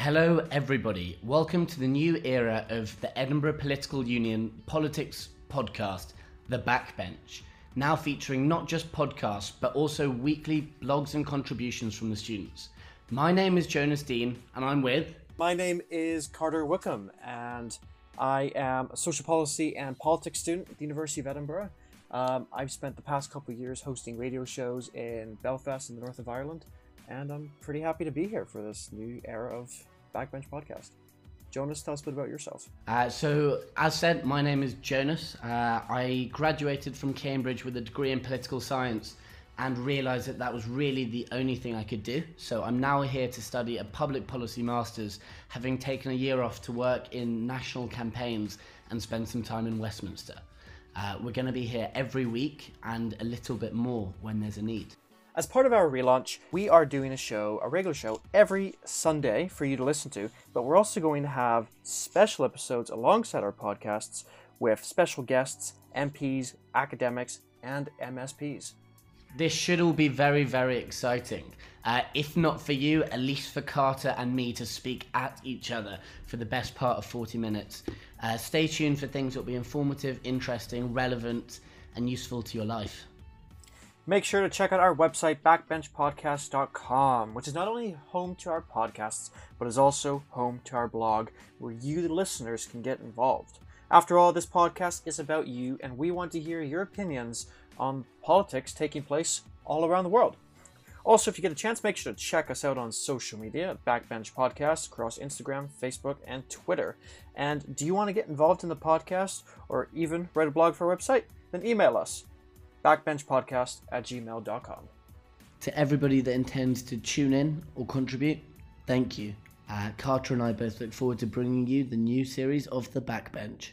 Hello, everybody. Welcome to the new era of the Edinburgh Political Union Politics podcast, The Backbench. Now featuring not just podcasts, but also weekly blogs and contributions from the students. My name is Jonas Dein, and I'm with. My name is Carter Wickham, and I am a social policy and politics student at the University of Edinburgh. Um, I've spent the past couple of years hosting radio shows in Belfast in the north of Ireland, and I'm pretty happy to be here for this new era of Backbench podcast. Jonas, tell us a bit about yourself. Uh, so, as said, my name is Jonas. Uh, I graduated from Cambridge with a degree in political science and realised that that was really the only thing I could do. So, I'm now here to study a public policy master's, having taken a year off to work in national campaigns and spend some time in Westminster. Uh, we're going to be here every week and a little bit more when there's a need. As part of our relaunch, we are doing a show, a regular show, every Sunday for you to listen to, but we're also going to have special episodes alongside our podcasts with special guests, MPs, academics, and MSPs. This should all be very, very exciting. Uh, if not for you, at least for Carter and me to speak at each other for the best part of 40 minutes. Uh, stay tuned for things that will be informative, interesting, relevant, and useful to your life. Make sure to check out our website, backbenchpodcast.com, which is not only home to our podcasts, but is also home to our blog, where you, the listeners, can get involved. After all, this podcast is about you, and we want to hear your opinions on politics taking place all around the world. Also, if you get a chance, make sure to check us out on social media Backbench Podcast across Instagram, Facebook, and Twitter. And do you want to get involved in the podcast or even write a blog for our website? Then email us backbenchpodcast at gmail.com. To everybody that intends to tune in or contribute, thank you. Uh, Carter and I both look forward to bringing you the new series of The Backbench.